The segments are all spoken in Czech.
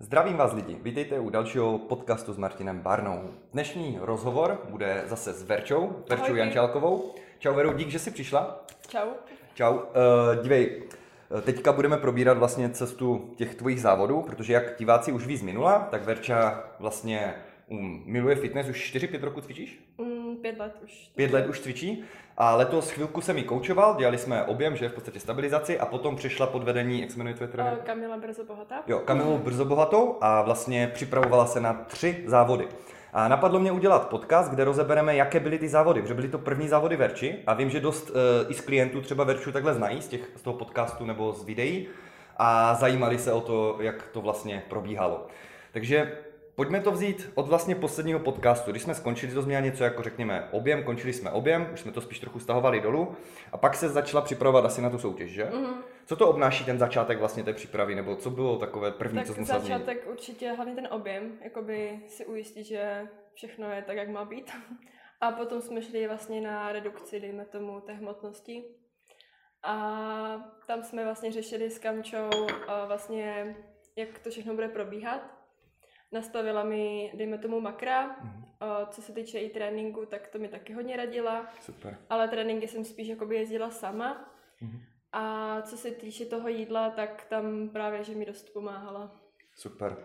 Zdravím vás lidi, vítejte u dalšího podcastu s Martinem Barnou. Dnešní rozhovor bude zase s Verčou, Verčou Ahoj. Jančálkovou. Čau Veru, dík, že jsi přišla. Čau. Čau, uh, dívej, eh, teďka budeme probírat vlastně cestu těch tvojich závodů, protože jak diváci už ví z minula, tak Verča vlastně um, miluje fitness, už 4-5 roku cvičíš? Mm, pět let už. Pět let už cvičí a letos chvilku jsem ji koučoval, dělali jsme objem, že v podstatě stabilizaci a potom přišla pod vedení, jak se jmenuje tvoje trenér? Uh, Kamila Brzo Bohatá. Jo, Kamilu Brzo Bohatou a vlastně připravovala se na tři závody. A napadlo mě udělat podcast, kde rozebereme, jaké byly ty závody, protože byly to první závody Verči a vím, že dost uh, i z klientů třeba Verču takhle znají z, těch, z toho podcastu nebo z videí a zajímali se o to, jak to vlastně probíhalo. Takže pojďme to vzít od vlastně posledního podcastu. Když jsme skončili, to změnili něco jako řekněme objem, končili jsme objem, už jsme to spíš trochu stahovali dolů a pak se začala připravovat asi na tu soutěž, že? Mhm. Co to obnáší ten začátek vlastně té přípravy, nebo co bylo takové první, Tak co jsme musel změnit? začátek určitě hlavně ten objem, jakoby si ujistit, že všechno je tak, jak má být. A potom jsme šli vlastně na redukci, dejme tomu, té hmotnosti. A tam jsme vlastně řešili s Kamčou vlastně, jak to všechno bude probíhat. Nastavila mi, dejme tomu, makra. A Co se týče i tréninku, tak to mi taky hodně radila. Super. ale tréninky jsem spíš jakoby jezdila sama. Mhm. A co se týče toho jídla, tak tam právě, že mi dost pomáhala. Super.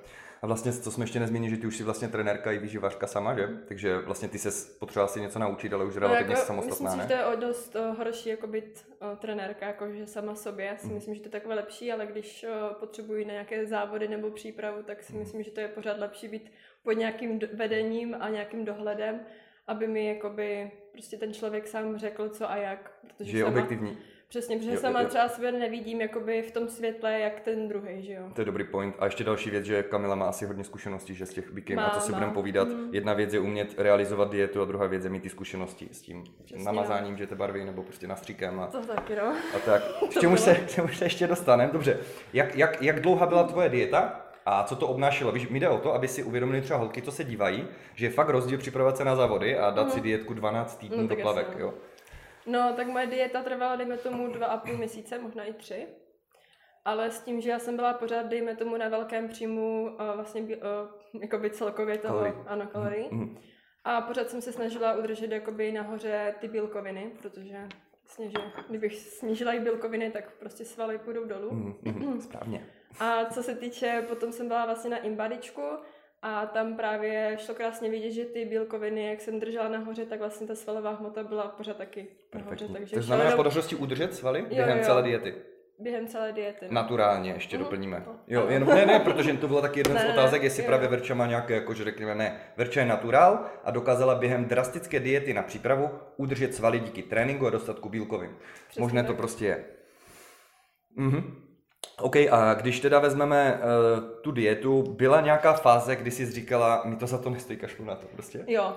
A vlastně, co jsme ještě nezmínili, že ty už jsi vlastně trenérka i výživařka sama, že? Takže vlastně ty se potřebovala si něco naučit, ale už relativně jako, samostatná, myslím si, že ne? to je o dost o, horší jako být o, trenérka, jako že sama sobě. Já si Mhm. myslím, že to je takové lepší, ale když o, potřebuji na nějaké závody nebo přípravu, tak si Mhm. myslím, že to je pořád lepší být pod nějakým vedením a nějakým dohledem, aby mi jakoby prostě ten člověk sám řekl co a jak. Protože Že je sama, objektivní. Přesně, protože Jo, sama jo, třeba sebe nevidím jakoby v tom světle, jak ten druhý, že jo. To je dobrý point. A ještě další věc, že Kamila má asi hodně zkušeností, že z těch bikin, a to si budeme povídat. Mhm. Jedna věc je umět realizovat dietu a druhá věc je mít ty zkušenosti s tím Přesně, namazáním, že te barvy nebo prostě nastříkem a, To taky, no. a tak. K čemu se, k čemu se ještě dostaneme? Dobře. Jak, jak, jak dlouhá byla tvoje dieta? A co to obnášelo? Víš, mi jde o to, aby si uvědomili třeba holky, co se dívají, že je fakt rozdíl připravovat se na závody a dát si dietku 12 týdnů No, do plavek, jo? No, tak moje dieta trvala, dejme tomu, dva a půl měsíce, možná i tři. Ale s tím, že já jsem byla pořád, dejme tomu, na velkém příjmu uh, vlastně uh, jakoby celkově toho, Kalorií. ano, kalorií. Mhm. A pořád jsem se snažila udržet jakoby nahoře ty bílkoviny, protože vlastně, že kdybych snížila i bílkoviny, tak prostě svaly půjdou dolů. Mhm, mhm, Správně. A co se týče, potom jsem byla vlastně na imbadičku a tam právě šlo krásně vidět, že ty bílkoviny, jak jsem držela nahoře, tak vlastně ta svalová hmota byla pořád taky nahoře. Takže To znamená, do- podařilo si udržet svaly během jo. celé diety? během celé diety. no. Naturálně, ještě Mhm. doplníme. No. Jo, jenom, ne, ne, protože to byla taky jeden z Ne, ne, otázek, jestli jo. právě Verča má nějaké, jako že řekněme, ne, Verča je naturál a dokázala během drastické diety na přípravu udržet svaly díky tréninku a dostatku bílkovin. Přesně Možné tak. to prostě je. Mhm. OK, a když teda vezmeme uh, tu dietu, byla nějaká fáze, kdy jsi říkala, mi to za to nestojí, kašlu na to prostě? Jo,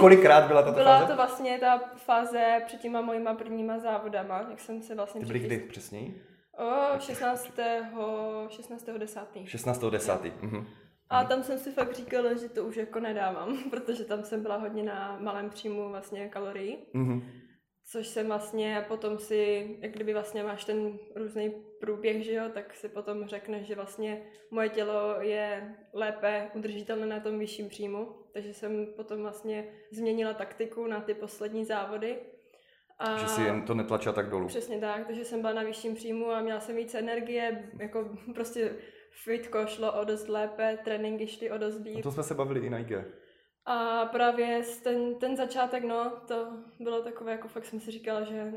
Kolikrát byla tato byla fáze? to vlastně ta fáze před těma mojima prvníma závodama, jak jsem se vlastně Ty byly kdy přesněji? O, 16. 16. 10. 16.10. Mhm. A tam jsem si fakt říkala, že to už jako nedávám, protože tam jsem byla hodně na malém příjmu vlastně kalorií. Mhm. Což jsem vlastně potom si, jak kdyby vlastně máš ten různý průběh, že jo, tak si potom řekneš, že vlastně moje tělo je lépe udržitelné na tom vyšším příjmu. Takže jsem potom vlastně změnila taktiku na ty poslední závody. A Že si jen to netlačila tak dolů. Přesně tak, takže jsem byla na vyšším příjmu a měla jsem více energie, jako prostě fitko šlo o dost lépe, tréninky šly o dost líp. tom jsme se bavili i na IG. A právě ten, ten začátek, no, to bylo takové, jako fakt jsem si říkala, že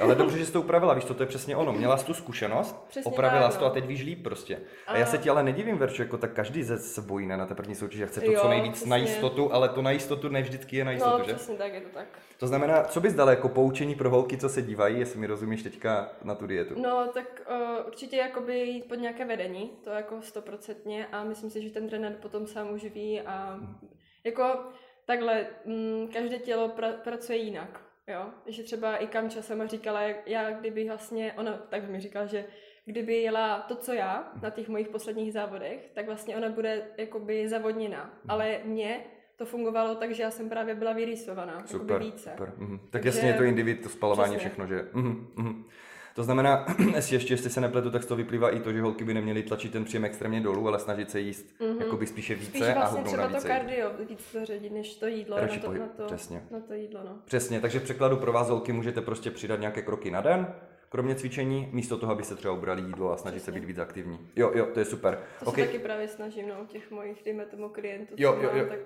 Ale dobře, že jsi to upravila, víš, co, to je přesně ono. Měla jsi tu zkušenost, Přesně opravila tak, jsi to a no. teď víš líp prostě. A, A- já se ti ale nedivím, Verčo, jako tak každý ze se bojí ne, na té první soutěži a chce to Jo, co nejvíc přesně. na jistotu, ale to na jistotu ne vždycky je na jistotu, no že? přesně tak, je to tak. To znamená, co bys dala jako poučení pro holky, co se dívají, jestli mi rozumíš teďka na tu dietu? No, tak uh, určitě jakoby jít pod nějaké vedení, to jako stoprocentně a myslím si, že ten trenér potom sám už ví a jako takhle, mm, každé tělo pra, pracuje jinak, jo, že třeba i Kamča sama říkala, jak já kdyby vlastně, ona tak mi říkala, že kdyby jela to, co já na těch mojich posledních závodech, tak vlastně ona bude jakoby zavodněná, ale mě to fungovalo tak, že já jsem právě byla vyrýsovaná, Super, více. super. Mhm. Tak Takže- jasně je to individ, to spalování, Přesně. všechno, že? Mhm, mhm. To znamená, jestli ještě jestli se nepletu, tak z toho vyplývá i to, že holky by neměly tlačit ten příjem extrémně dolů, ale snažit se jíst mm-hmm. jakoby spíše více Spíš a vlastně hubnout třeba na to více. kardio víc zařadit, než to jídlo Radši na to, pohyb, na, to, přesně. na to jídlo, no. Přesně, takže v překladu pro vás holky můžete prostě přidat nějaké kroky na den, kromě cvičení, místo toho, aby se třeba ubrali jídlo a snažit se být víc aktivní. Jo, jo, to je super. To okay. se taky právě snažím, no, těch mojich, dejme tomu klientů, Jo, jo, jo. tak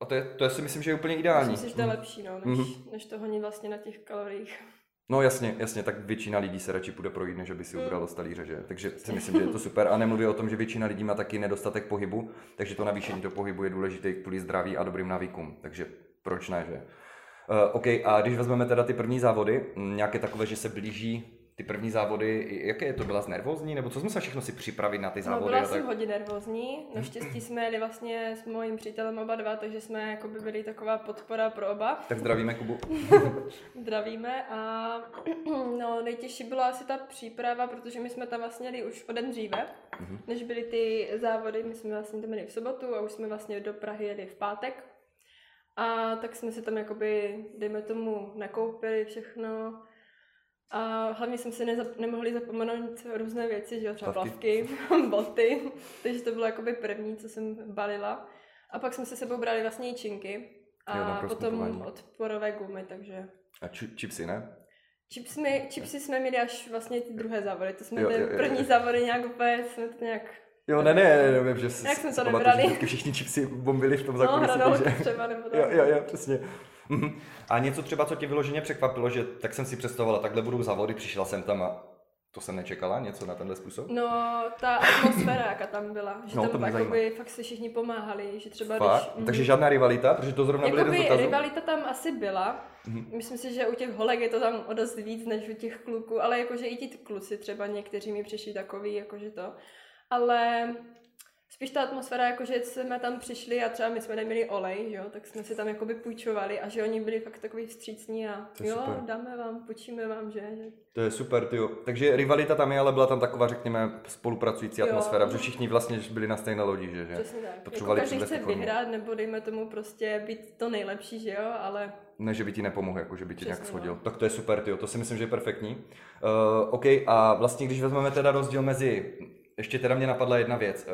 A to, je, to je si myslím, že je úplně ideální. myslím si, že to je lepší, no, než, Mhm. než to honit vlastně na těch kaloriích. No jasně, jasně, tak většina lidí se radši půjde projít, než aby si Mm. ubralo z talíře, že? Takže si myslím, že je to super. A nemluvím o tom, že většina lidí má taky nedostatek pohybu, takže to navýšení toho pohybu je důležité kvůli zdraví a dobrým návykům. Takže proč ne, že? Uh, OK, a když vezmeme teda ty první závody, nějaké takové, že se blíží ty první závody, jaké je to? Byla nervózní? Nebo co jsme se všechno si připravit na ty No, závody? byla a tak? jsem hodně nervózní, naštěstí jsme jeli vlastně s mojím přítelem oba dva, takže jsme jako by byli taková podpora pro oba. Tak zdravíme Kubu. Zdravíme a no, nejtěžší byla asi ta příprava, protože my jsme tam vlastně jeli už o den dříve, Mhm. než byly ty závody, my jsme vlastně tam jeli v sobotu a už jsme vlastně do Prahy jeli v pátek. A tak jsme si tam jakoby, dejme tomu, nakoupili všechno. A hlavně jsme si nezap- nemohli zapomenout různé věci, že jo, třeba Plavky. boty, takže to bylo jakoby první, co jsem balila. A pak jsme se sebou brali vlastně i činky Jo, a potom prosmukování. odporové gumy, takže A či, čipsy, ne? Chips my, chipsy jsme měli až vlastně ty druhé závody, to jsme Jo, ty jo, jo, první jo. závody nějak úplně, jsme to nějak, Jo, ne, ne, ne, vím, že jsme to pamatuju, že všichni čipsy bombili v tom no, zákulisí, hranolky takže... třeba, nebo tak. Jo, jo, jo, přesně. Mhm. A něco třeba, co tě vyloženě překvapilo, že tak jsem si představovala, takhle budou závody, přišla jsem tam a to jsem nečekala, něco na tenhle způsob? No, ta atmosféra, jaká tam byla, že No, to tam mě jakoby, fakt se všichni pomáhali, že třeba Fakt? když... Takže žádná rivalita, protože to zrovna Jakoby dotazů. rivalita tam asi byla. Mhm. Myslím si, že u těch holek je to tam o dost víc než u těch kluků, ale jakože i ti kluci třeba někteří mi přišli takový, jakože to. Ale spíš ta atmosféra, jakože jsme tam přišli a třeba my jsme neměli olej, že jo, tak jsme si tam jakoby půjčovali a že oni byli fakt takový vstřícní a To jo, super. dáme vám, půjčíme vám, že, že To je super, ty Takže rivalita tam je, ale byla tam taková, řekněme, spolupracující Jo. atmosféra, protože všichni vlastně byli na stejné lodi, že? že? přesně tak. Jako Potřebovali každý předvést chce formu. vyhrát, nebo dejme tomu prostě být to nejlepší, že jo, ale Ne, že by ti nepomohl, jako že by tě nějak shodil. no. Tak to je super, tyjo. to si myslím, že je perfektní. Uh, OK, a vlastně když vezmeme teda rozdíl mezi, ještě teda mě napadla jedna věc.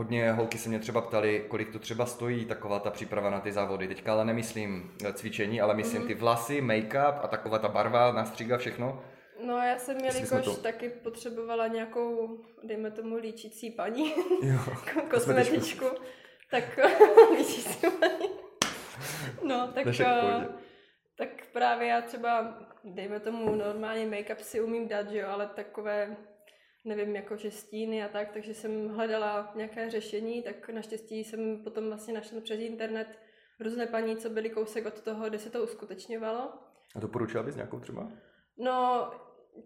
Uh, hodně holky se mě třeba ptali, kolik to třeba stojí, taková ta příprava na ty závody. Teďka ale nemyslím eh, cvičení, ale myslím Mhm. ty vlasy, make-up a taková ta barva, nástřiga, všechno. No já jsem jelikož to- taky potřebovala nějakou, dejme tomu, líčící paní, Jo. kosmetičku, tak líčící paní. No, tak, eh, tak právě já třeba, dejme tomu, normálně make-up si umím dát, že jo, ale takové, nevím, jako že stíny a tak, takže jsem hledala nějaké řešení, tak naštěstí jsem potom vlastně našla přes internet různé paní, co byly kousek od toho, kde se to uskutečňovalo. A doporučila bys nějakou třeba? No,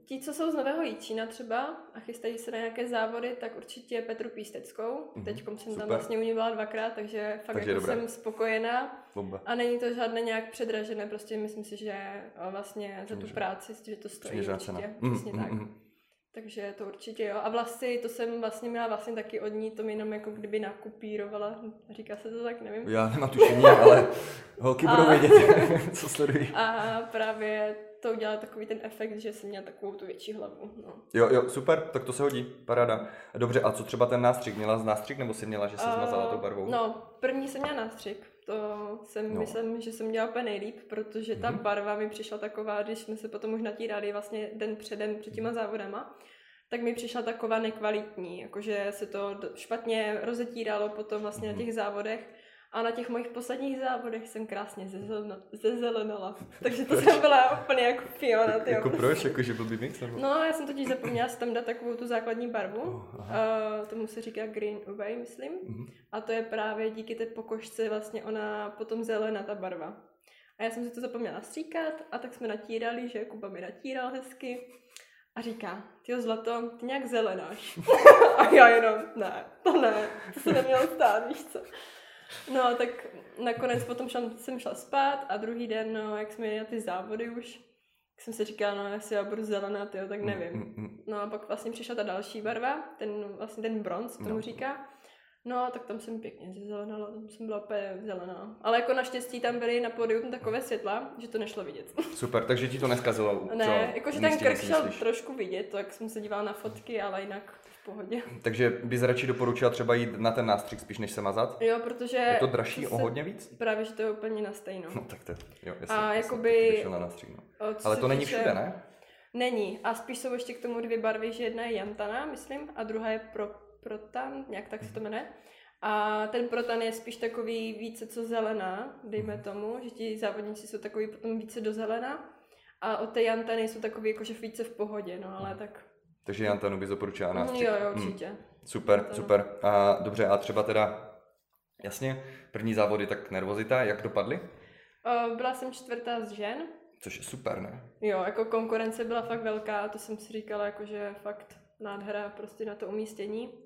ti, co jsou z Nového Jíčína třeba a chystají se na nějaké závody, tak určitě Petru Písteckou. Mhm, Teď jsem super. tam vlastně u ní byla dvakrát, takže fakt Takže jako dobré. jsem spokojená. Bomba. A není to žádné nějak předražené, prostě myslím si, že eh, vlastně za tu práci, že to stojí Přiměřená určitě. cena. Přesně Mhm, tak. mhm. Takže to určitě jo. A vlasy, to jsem vlastně měla vlastně taky od ní, to mi jenom jako kdyby nakupírovala. Říká se to tak, nevím. Já nemám tušení, ale holky budou vědět, co sledují. A právě to udělalo takový ten efekt, že jsem měla takovou tu větší hlavu. No. Jo, jo, super, tak to se hodí, paráda. Dobře, a co třeba ten nástřik? Měla z nástřik nebo si měla, že se zmazala tou barvou? No, první jsem měla nástřik. To jsem, No. myslím, že jsem dělala úplně nejlíp, protože ta Mhm. barva mi přišla taková, když jsme se potom už natírali vlastně den předem před těma závodama, tak mi přišla taková nekvalitní, jakože se to špatně rozetíralo potom vlastně Mhm. na těch závodech. A na těch mojich posledních závodech jsem krásně zezelena- zezelenala. Takže to jsem byla úplně jako piona. tyjo, jako prostě. proč? Jako, že byl by mix? Nebo? No, já jsem totiž zapomněla si tam dát takovou tu základní barvu. Oh, Uh, tomu se říká green away, myslím. Mhm. A to je právě díky té pokožce vlastně ona potom zelená ta barva. A já jsem si to zapomněla stříkat a tak jsme natírali, že Kuba mi natíral hezky. A říká, ty zlato, ty nějak zelenáš. a já jenom, ne, to ne, to se nemělo stát, víš co. No, tak nakonec potom šla, jsem šla spát a druhý den, no, jak jsme jeli na ty závody už, tak jsem si říkala, no, jestli já budu zelená, tyjo, tak nevím. Mm, mm, mm. No a pak vlastně přišla ta další barva, ten vlastně ten bronz, tomu No. říká. No, tak tam jsem pěkně zelenala, tam jsem byla úplně zelená. Ale jako naštěstí tam byly na pódiu takové světla, že to nešlo vidět. Super, takže ti to neskazilo. Ne, jakože ten krk šel trošku vidět, tak jsem se dívala na fotky, ale jinak v pohodě. Takže bys radši doporučila třeba jít na ten nástřik spíš, než se mazat? Jo, protože... Je to dražší o hodně víc? Právě, že to je úplně na stejno. No tak to, jo, jasně. A jakoby... Na nástřik, no. Ale to není všude, ne? Není. A spíš jsou ještě k tomu dvě barvy, že jedna je Jantana, myslím, a druhá je pro, Protan, nějak tak se to jmenuje. A ten protan je spíš takový více co zelená, dejme mhm. tomu, že ti závodníci jsou takový potom více do zelená. A od té Jantany jsou takový jakože více v pohodě, no ale tak... Takže Jantanu bys doporučila nás. Mm, jo, jo, určitě. Hmm. Super, Jantanu. super. A dobře, a třeba teda, jasně, první závody, tak nervozita, jak dopadly? Byla jsem čtvrtá z žen. Což je super, ne? Jo, jako konkurence byla fakt velká, to jsem si říkala, jakože fakt nádhera prostě na to umístění.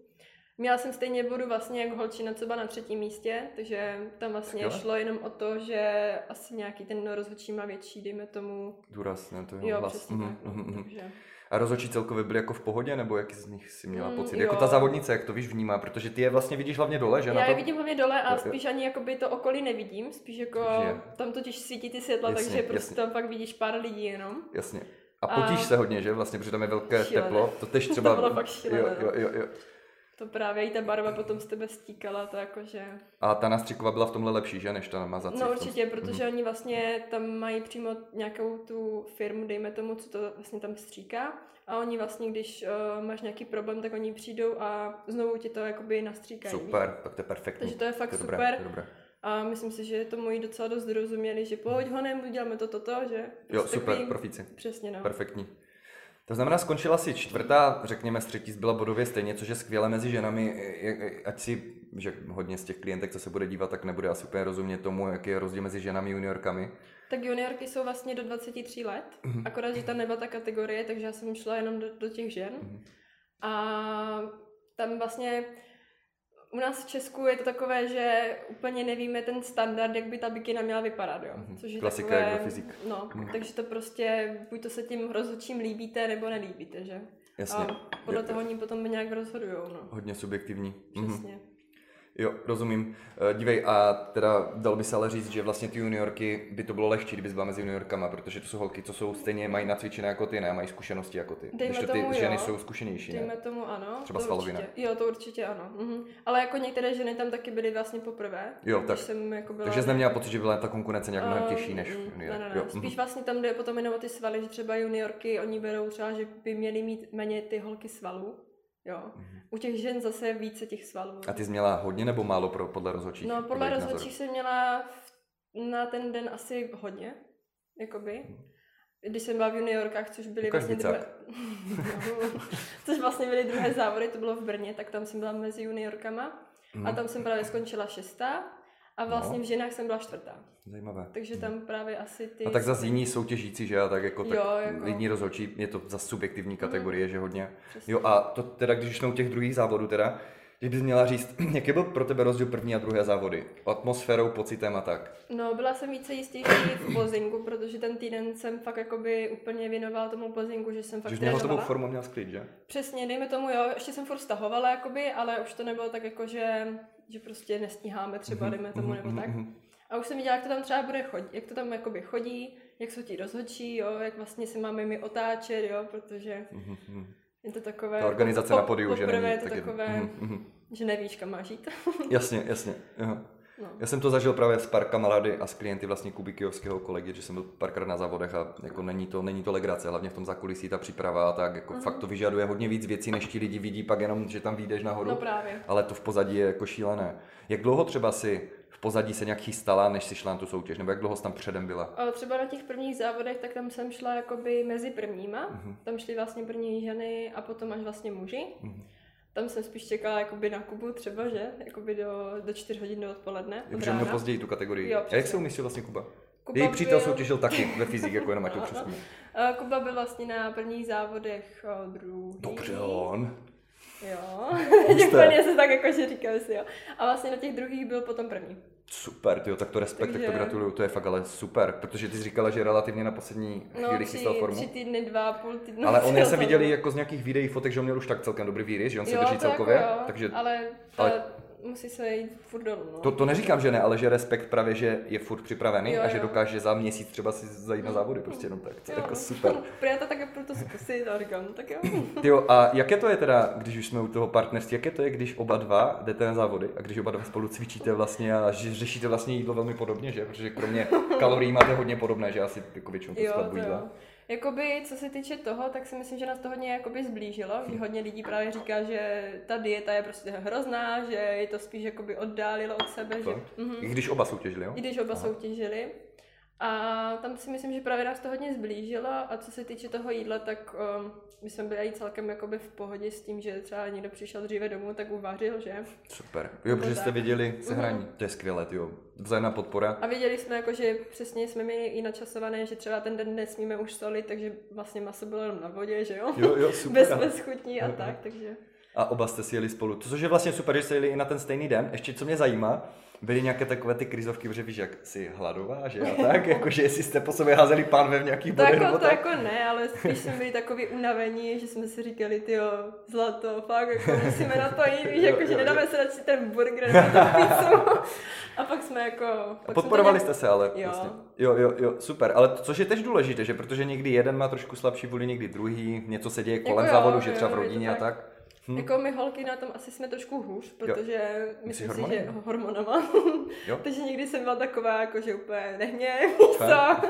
Měla jsem stejně bodu vlastně jako holčina, byla na třetím místě, takže tam vlastně Skvěle. šlo jenom o to, že asi nějaký ten rozhodčí má větší, dejme tomu... Důraz, ne? To je jo, přesně mm, tak, mm, mm, takže... A rozhodčí celkově byli jako v pohodě, nebo jaký z nich si měla mm, pocit? Mm, jako ta závodnice, jak to víš, vnímá, protože ty je vlastně vidíš hlavně dole, že? Já na to... je vidím hlavně dole a spíš ani jakoby to okolí nevidím, spíš jako že... tam totiž svítí ty světla, jasně, takže prostě tam fakt vidíš pár lidí jenom. Jasně. A potíš a... se hodně, že? Vlastně, protože tam je velké šílené. teplo. To tež třeba... to bylo fakt šílené. Jo, jo, jo, jo. To právě i ta barva potom z tebe stíkala, to jakože... A ta nastřiková byla v tomhle lepší, že, než ta namazací? No určitě, tom... protože mm. oni vlastně tam mají přímo nějakou tu firmu, dejme tomu, co to vlastně tam stříká. A oni vlastně, když uh, máš nějaký problém, tak oni přijdou a znovu ti to jakoby nastříkají. Super, tak to je perfektní. Takže to je fakt to je super. Dobré, to je dobré. A myslím si, že to moji docela dost rozuměli, že pohoď honem, uděláme to, toto, že? Jo, super, takový... profíci. Přesně, no. Perfektní. To znamená, skončila si čtvrtá, řekněme, z třetí zbyla bodově stejně, což je skvělé mezi ženami, ať si, že hodně z těch klientek, co se bude dívat, tak nebude asi úplně rozumět tomu, jaký je rozdíl mezi ženami a juniorkami. Tak juniorky jsou vlastně do 23 let, mm-hmm. akorát, že tam nebyla ta kategorie, takže já jsem šla jenom do, do těch žen. Mm-hmm. A tam vlastně u nás v Česku je to takové, že úplně nevíme ten standard, jak by ta bikina měla vypadat, jo. Mm-hmm. Což je Klasika takové, jako fyzik. No, mm. takže to prostě, buď to se tím rozhodčím líbíte, nebo nelíbíte, že? Jasně. A podle toho oni potom nějak rozhodujou, no. Hodně subjektivní. Přesně. Mm-hmm. Jo, rozumím. Eh, dívej, a teda dal by se ale říct, že vlastně ty juniorky by to bylo lehčí, kdyby byla mezi juniorkama, protože to jsou holky, co jsou stejně, mají nacvičené jako ty, ne, mají zkušenosti jako ty. Dejme Když to ty tomu, ženy jo. jsou zkušenější, Dejme ne? tomu ano. Třeba svalovina. Jo, to určitě ano. Mhm. Ale jako některé ženy tam taky byly vlastně poprvé. Jo, tak. Jsem jako byla... Takže jsi neměla pocit, že byla ta konkurence nějak mnohem těžší než uh, junior. Ne, ne, ne. Jo. Spíš mhm. vlastně tam jde potom jenom o ty svaly, že třeba juniorky, oni berou třeba, že by měly mít méně ty holky svalů. Jo. Mm-hmm. U těch žen zase více těch svalů. A ty jsi měla hodně nebo málo pro, podle rozhodčích? No, podle rozhodčích jsem měla na ten den asi hodně, jakoby. Mm. Když jsem byla v juniorkách, což byly Ukaž vlastně druhé... což vlastně byly druhé závody, to bylo v Brně, tak tam jsem byla mezi juniorkama. Mm. A tam jsem právě skončila šestá. A vlastně no. v ženách jsem byla čtvrtá. Zajímavé. Takže tam právě asi ty... A tak za jiní soutěžící, že já tak jako, tak jo, jako... jiní rozhodčí, je to za subjektivní mhm. kategorie, mm. že hodně. Přesně. Jo a to teda, když jsme u těch druhých závodů teda, když bys měla říct, jaký byl pro tebe rozdíl první a druhé závody? Atmosférou, pocitem a tak? No, byla jsem více jistější v pozingu, protože ten týden jsem fakt jakoby úplně věnoval tomu pozingu, že jsem fakt Že měla tomu formu, měl sklid, že? Přesně, dejme tomu, jo, ještě jsem furt stahovala, jakoby, ale už to nebylo tak jako, že, že prostě nestíháme třeba, mm-hmm, dejme tomu, nebo mm-hmm. tak. Mhm. A už jsem viděla, jak to tam třeba bude chodit, jak to tam jakoby chodí, jak jsou ti rozhodčí, jo, jak vlastně si máme my otáčet, jo, protože mm-hmm. Je to takové... Ta organizace po, na podiu, že není, je to takové, mm-hmm. že nevíš, kam máš jít. jasně, jasně. Aha. No. Já jsem to zažil právě s pár kamarády a s klienty vlastně Kubikijovského kolegy, že jsem byl párkrát na závodech a jako není to, není to legrace, hlavně v tom zákulisí ta příprava a tak, jako uh-huh. fakt to vyžaduje hodně víc věcí, než ti lidi vidí pak jenom, že tam vyjdeš nahoru. No právě. Ale to v pozadí je jako šílené. Jak dlouho třeba si v pozadí se nějak chystala, než si šla na tu soutěž, nebo jak dlouho jsi tam předem byla? Třeba na těch prvních závodech, tak tam jsem šla jakoby mezi prvníma, uh-huh. tam šly vlastně první ženy a potom až vlastně muži. Uh-huh. Tam jsem spíš čekala jakoby na Kubu třeba, že? Jakoby do, do 4 hodin do odpoledne. Protože měl později tu kategorii. Jo, a jak se umístil vlastně Kuba? Kuba Její přítel byl... soutěžil taky ve fyzik, jako jenom Matěj přesně. Kuba byl vlastně na prvních závodech druhý. Dobře on. Jo, úplně se tak jako, že říkám si jo. A vlastně na těch druhých byl potom první. Super, tyjo, tak to respekt, Takže... tak to gratuluju, to je fakt ale super, protože ty jsi říkala, že relativně na poslední no, chvíli chystal formu. tři týdny, dva, půl týdnu. Ale on já jsem viděl jako z nějakých videí, fotek, že on měl už tak celkem dobrý výrys, že on se jo, drží celkově. Jako jo, takže, ale, ta, ale musí se jít furt dolů, no. To, to neříkám, že ne, ale že respekt právě, že je furt připravený Jo, a že jo. dokáže za měsíc třeba si zajít na závody, prostě jenom tak, to je jako super. Prý to také proto zkusit a říkám, tak jo. Tyjo, a jaké to je teda, když už jsme u toho partnerství, jaké to je, když oba dva jdete na závody a když oba dva spolu cvičíte vlastně a řešíte vlastně jídlo velmi podobně, že? Protože kromě kalorií máte hodně podobné, že asi jako většinou jídla. Jakoby, co se týče toho, tak si myslím, že nás to hodně jakoby zblížilo. Že hodně lidí právě říká, že ta dieta je prostě hrozná, že je to spíš jakoby oddálilo od sebe. Že, mhm. I když oba soutěžili, jo? I když oba Aha. soutěžili. A tam si myslím, že právě nás to hodně zblížilo a co se týče toho jídla, tak um, my jsme byli i celkem jakoby v pohodě s tím, že třeba někdo přišel dříve domů, tak uvařil, že? Super. Jo, protože jste viděli sehrání. To je skvělé, jo. Vzájemná podpora. A věděli jsme, jako, že přesně jsme měli i načasované, že třeba ten den nesmíme už solit, takže vlastně maso bylo jenom na vodě, že jo? Jo, jo, super. Bez, bez chutí a tak, takže... A oba jste si jeli spolu. To, což je vlastně super, že jste jeli i na ten stejný den. Ještě co mě zajímá, byly nějaké takové ty krizovky, protože víš, jak jsi hladová, že a tak, jakože jestli jste po sobě házeli pán v nějakých To bodech jako, nebo to tak. jako ne, ale spíš jsme byli takový unavení, že jsme si říkali, ty zlato, fakt, jako musíme na to jít, víš, Jo, jako, jo, že jo. nedáme se radši ten burger nebo tu pizzu. A pak jsme jako... Pak jsme podporovali to jste se ale Jo. vlastně. Jo, jo, jo, super. Ale to, což je tež důležité, že protože někdy jeden má trošku slabší vůli, někdy druhý, něco se děje kolem jo, závodu, že jo, třeba v rodině a tak. tak. Hm. Jako my holky na tom asi jsme trošku hůř, protože myslím si, že hormonama. Jo. Takže někdy jsem byla taková, jako že úplně nehně, co? A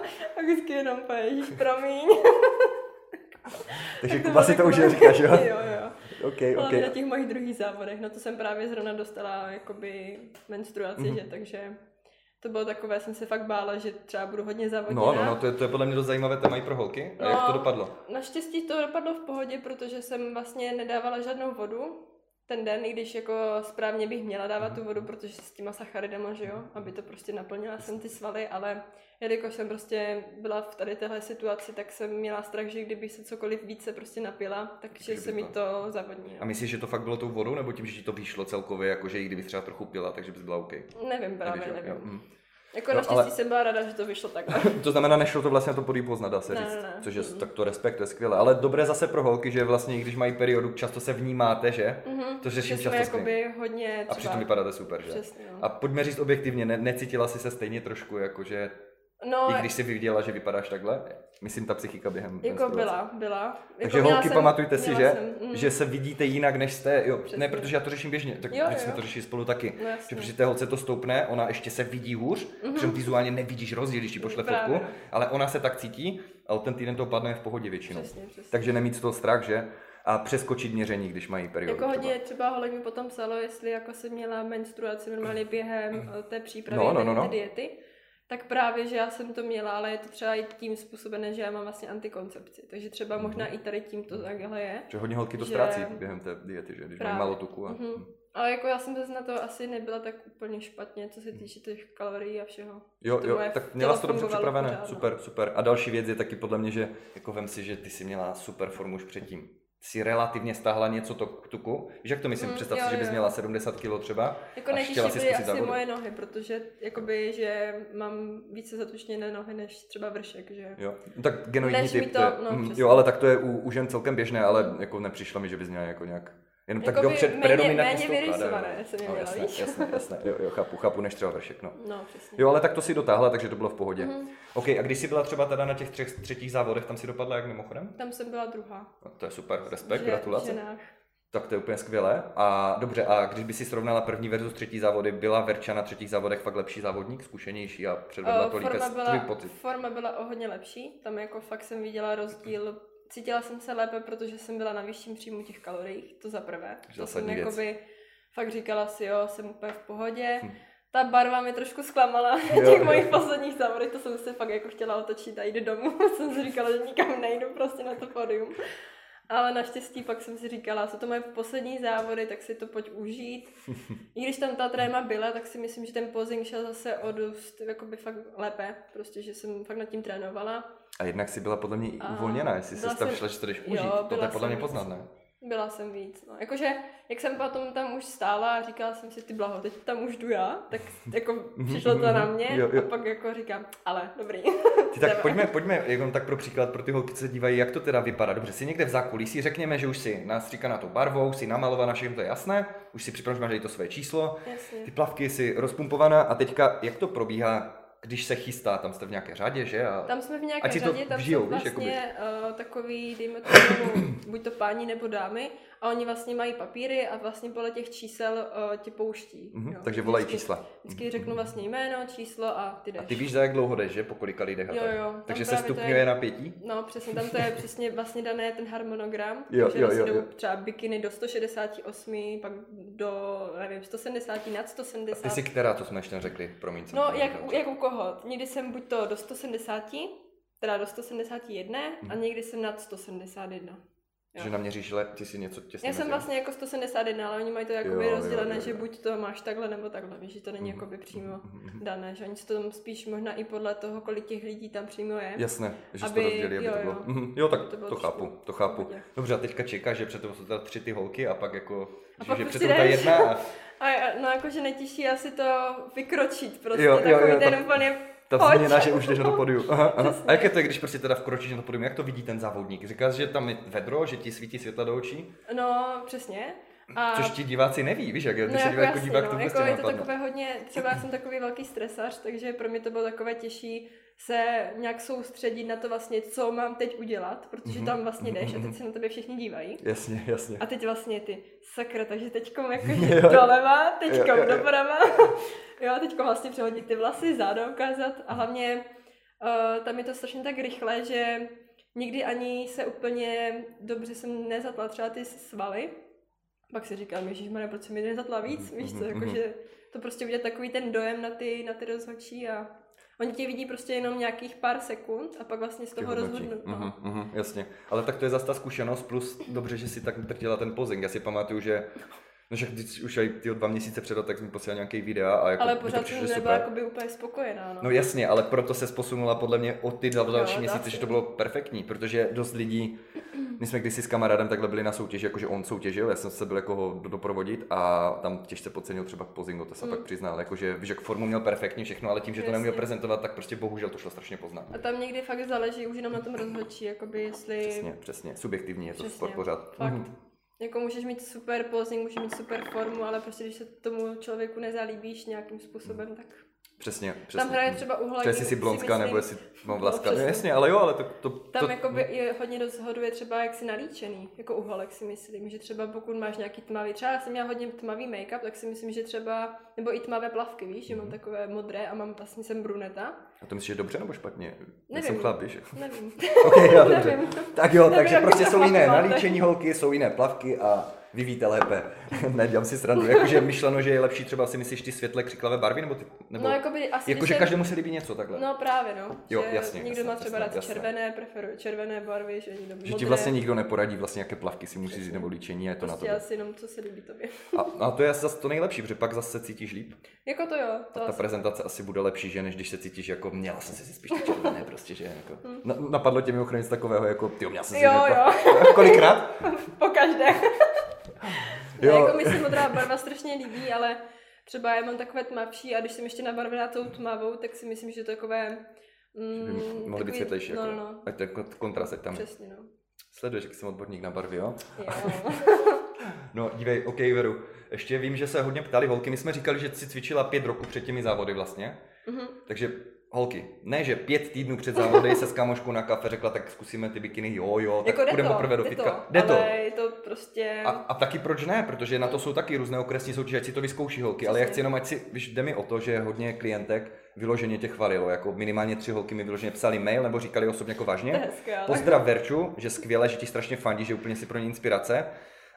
vždycky jenom ježiš, promiň. Takže Tak Kuba si to už říkáš, jo? jo, jo. OK, Hlavně na OK. těch mojich druhých závodech, no to jsem právě zrovna dostala jakoby menstruaci, Mhm. že, takže to bylo takové, jsem se fakt bála, že třeba budu hodně závodněná. No, no, no, to je, to je podle mě dost zajímavé téma i pro holky. A No. jak to dopadlo? Naštěstí to dopadlo v pohodě, protože jsem vlastně nedávala žádnou vodu ten den, i když jako správně bych měla dávat tu vodu, protože s těma sacharidama, že jo, aby to prostě naplnila jsem ty svaly, ale jelikož jsem prostě byla v tady téhle situaci, tak jsem měla strach, že kdybych se cokoliv více prostě napila, takže se mi to- zavodní. A myslíš, že to fakt bylo tou vodou, nebo tím, že ti to vyšlo celkově, jakože i kdyby třeba trochu pila, takže bys byla OK? Nevím právě, Nevíš, jo? nevím. Jo, hm. Jako naštěstí ale- jsem byla ráda, že to vyšlo takhle. To znamená, nešlo to vlastně na to podý poznat, dá se Ne, říct. ne, ne. Což je, Mhm. tak to respekt, to je skvělé. Ale dobré zase pro holky, že vlastně, i když mají periodu, často se vnímáte, že? Mhm, To řeším že často jakoby hodně třeba... A přitom vypadáte super, že? Přesně, no. A pojďme říct objektivně, ne, necítila jsi se stejně trošku, jakože no, i když jsi viděla, že vypadáš takhle? Myslím, ta psychika během jako byla, byla. Takže jako holky, jsem- pamatujte si, že, jsem, mm, že se vidíte jinak, než jste. Jo, Přesně. ne, protože já to řeším běžně, tak Jo, jo. jsme to řešili spolu taky. No že při té holce to stoupne, ona ještě se vidí hůř, mm-hmm. protože vizuálně nevidíš rozdíl, když ti pošle Právě. fotku, ale ona se tak cítí, ale ten týden to padne v pohodě většinou. Přesně, přesně. Takže nemít z toho strach, že? A přeskočit měření, když mají periodu. Jako třeba. hodně třeba holek mi potom psalo, jestli jako jsem měla menstruaci normálně během eh, té přípravy No, no, no, no. diety, tak právě, že já jsem to měla, ale je to třeba i tím způsobené, že já mám vlastně antikoncepci. Takže třeba Mhm. možná i tady tím to takhle je. Že hodně holky to že- ztrácí během té diety, že? Když mají málo tuku. A... Mhm. Ale jako já jsem zase na to asi nebyla tak úplně špatně, co se týče těch kalorií a všeho. Jo, jo, tak měla jsi to dobře připravené, pořád, no. super, super. A další věc je taky podle mě, že jako vem si, že ty jsi měla super formu už předtím. Si relativně stáhla něco to tuku. Víš, jak to myslím? Mm, Představ jo, si, že bys měla 70 kg třeba Jako a nejtěžší chtěla si byly asi závody. moje nohy, protože jakoby, že mám více zatučněné nohy než třeba vršek, že Jo, no tak genoidní Než typ, to- to, je, no, mm, jo, ale tak to je u, u žen celkem běžné, ale jako nepřišlo mi, že bys měla jako nějak, jenom tak jo, Jakoby před méně- predominantně méně vyrysované jsem je no, měla, jasné, jasné, jasné, jo, jo, chápu, chápu, než třeba vršek, no. No, přesně. Jo, ale tak to si dotáhla, takže to bylo v pohodě. Mhm. OK, a když jsi byla třeba teda na těch třech, třetích závodech, tam si dopadla jak mimochodem? Tam jsem byla druhá. No, to je super, respekt, Že- gratulace. ženách. Tak to je úplně skvělé. A dobře, a když by si srovnala první versus třetí závody, byla Verča na třetích závodech fakt lepší závodník, zkušenější a předvedla O, to líp? forma, byla, pocit. forma byla o hodně lepší, tam jako fakt jsem viděla rozdíl. Cítila jsem se lépe, protože jsem byla na vyšším příjmu těch kalorií, to za prvé. To jsem věc. jakoby fakt říkala si, jo, jsem úplně v pohodě. Hm. Ta barva mi trošku zklamala Jo, těch jo. mojich posledních závodech, to jsem se fakt jako chtěla otočit a jít domů. jsem si říkala, že nikam nejdu prostě na to podium. Ale naštěstí pak jsem si říkala, co to moje poslední závody, tak si to pojď užít. I když tam ta tréma byla, tak si myslím, že ten posing šel zase o dost jakoby fakt lépe, prostě, že jsem fakt nad tím trénovala. A jednak si byla podle mě i uvolněná, jestli se jsem- šla, že to jdeš jo, užít. to je podle mě poznat, ne? Byla jsem víc, no. Jakože, jak jsem potom tam už stála a říkala jsem si, ty blaho, teď tam už jdu já, tak jako přišlo to na mě Jo, jo. a pak jako říkám, ale dobrý. Ty tak pojďme, pojďme jenom tak pro příklad pro ty holky, co se dívají, jak to teda vypadá. Dobře, si někde v zákulisí, řekněme, že už si nastříkaná tou barvou, si namalovaná, všechno to je jasné, už si připravíš, máš to své číslo, Jasně. ty plavky si rozpumpovaná a teďka, jak to probíhá, když se chystá, tam jste v nějaké řadě, že? A... Tam jsme v nějaké to řadě, tam vžijou, jsou víš, vlastně uh, takový, dejme tomu, buď to páni nebo dámy, a oni vlastně mají papíry a vlastně podle těch čísel uh, tě pouští. Mhm, jo. takže volají Vždycky- čísla. Vždycky řeknu vlastně jméno, číslo a ty jdeš. A ty víš, za jak dlouho jdeš, že? Po kolika lidech a Jo, jo, Takže se stupňuje je- napětí? No, přesně, tam to je přesně vlastně dané ten harmonogram, Jo, jo, vlastně jo, jo. třeba bikiny do 168, pak do, nevím, 170, nad 170. Ty jsi která, to jsme ještě neřekli, promiň. No, jak, jak u koho? Někdy jsem buď to do 170, teda do 171 a Mhm. někdy jsem nad 171. Jo. Že naměříš, le, ty si něco těsně Já jsem mezi. vlastně jako 171, ale oni mají to jakoby Jo, jo, rozdělené, jo, jo. že buď to máš takhle nebo takhle, víš, že to není Mhm, jakoby přímo mhm, mhm. dané, že oni si to tam spíš možná i podle toho, kolik těch lidí tam přímo je. Jasné, že Aby- to rozdělí, aby jo, to bylo. jo. Mhm, jo, tak To bylo to chápu, to chápu. pohodě. Dobře, a teďka čekáš, že před jsou teda tři ty holky a pak jako, A že, pak že před ta jedna a A no jakože netěší asi to vykročit, prostě Jo, jo, takový jo, ten ta- úplně ta pojď. změna, že už jdeš na to podium. Aha, aha. A jak je to, když prostě teda vkročíš na to podium, jak to vidí ten závodník? Říkáš, že tam je vedro, že ti svítí světla do očí, No, přesně. A což ti diváci neví, víš, jak je, No když se jako divá jako divák, no, to jako prostě je to napadne. takové hodně, třeba já jsem takový velký stresař, takže pro mě to bylo takové těžší se nějak soustředit na to vlastně, co mám teď udělat, protože Mhm, tam vlastně mhm, jdeš a mhm. teď se na tebe všichni dívají. Jasně, jasně. A teď vlastně ty sakra, takže teďkom Jo. jakože doleva, teďkom Jo, jo. Jo, teďkom vlastně přehodit ty vlasy, záda ukázat a hlavně uh, tam je to strašně tak rychle, že nikdy ani se úplně dobře jsem nezatla třeba ty svaly. Pak si říkám, ježišmarja, proč se mi nezatla víc, Mhm, víš co, mhm, jakože to prostě udělat takový ten dojem na ty, na ty rozhodčí a oni tě vidí prostě jenom nějakých pár sekund a pak vlastně z toho rozhodnou. no. Mhm, mhm, jasně. Ale tak to je zase ta zkušenost, plus dobře, že si tak drtila ten posing. Já si pamatuju, že No však když už aj ty dva měsíce před, tak jsem posílal nějaký videa a jako Ale pořád jsem nebyla super. jakoby úplně spokojená, no. No jasně, ale proto se posunula podle mě o ty dal- další měsíce, že to bylo perfektní, protože dost lidí, my jsme kdysi s kamarádem takhle byli na soutěži, jakože on soutěžil, já jsem se byl jako ho do- doprovodit a tam těžce podcenil třeba posing, to se Mm. pak přiznal, jakože víš, jak formu měl perfektní všechno, ale tím, že to neuměl Jasně. prezentovat, tak prostě bohužel to šlo strašně poznat. A tam někdy fakt záleží už jenom na tom rozhodčí, jakoby jestli... Přesně, přesně, subjektivní je to Přesně. sport pořád. Fakt. Mhm. Jako můžeš mít super posing, můžeš mít super formu, ale prostě když se tomu člověku nezalíbíš nějakým způsobem, tak Přesně, přesně. tam hraje třeba uhlení. Třeba jestli jsi blonská, nebo jestli mám vlaska. No, přesně. jasně, ale jo, ale to, to, Tam to jakoby je hodně rozhoduje třeba, jak jsi nalíčený, jako uholek si myslím, že třeba pokud máš nějaký tmavý, třeba já jsem měla hodně tmavý make-up, tak si myslím, že třeba, nebo i tmavé plavky, víš, že Mhm. mám takové modré a mám vlastně jsem bruneta, a to myslíš, že dobře nebo špatně? Já Nevím. jsem chlap, víš? nevím. Ok, jo, dobře. Nevím. Tak jo, Nevím, takže prostě jsou jiné nalíčení holky, jsou jiné plavky a vy víte lépe. ne, dělám si srandu. Jakože myšleno, že je lepší třeba si myslíš ty světle křiklavé barvy, nebo ty, nebo... No jakoby asi, Jakože jsem- každému se líbí něco takhle. No právě no, Jo, že jasně, někdo jasně, má třeba rád jasně. červené, preferuje červené barvy, že někdo že ti vlastně nikdo neporadí vlastně, jaké plavky si musíš jít nebo líčení a je to prostě na to. asi jenom, co se líbí tobě. A, a, to je zase to nejlepší, protože pak zase se cítíš líp. jako to jo, to Ta asi. prezentace asi bude lepší, že než když se cítíš jako, měla jsem si spíš červené, prostě, že jako. Hmm. Na, napadlo tě mimochodem něco takového, jako, ty měla jsem si Jo, nepla- Kolikrát? Po každé. Jo. Jako mi se modrá barva strašně líbí, ale třeba já mám takové tmavší a když jsem ještě nabarvená tou tmavou, tak si myslím, že to je takové... Že by Mm, mohly být světlejší, No, jako. no, no. Ať to je kon- kontrast, ať tam. Přesně, no. Sleduješ, jak jsem odborník na barvy, jo? Jo. No, dívej, OK, Veru. Ještě vím, že se hodně ptali holky. My jsme říkali, že jsi cvičila pět roku před těmi závody vlastně. Mhm. Takže holky, ne, že pět týdnů před závody se s kámoškou na kafe řekla, tak zkusíme ty bikiny, jo, jo, tak Jako jde půjdeme poprvé do fitka. to, Jde to. ale je to prostě... A, a taky proč ne, protože na to jsou taky různé okresní soutěže, ať si to vyzkouší holky, ale já chci jenom, ať si, víš, jde mi o to, že hodně klientek vyloženě tě chvalilo, jako minimálně tři holky mi vyloženě psali mail nebo říkali osobně jako vážně. hezké, ale... Pozdrav Verču, že skvěle, že ti strašně fandí, že úplně si pro ně inspirace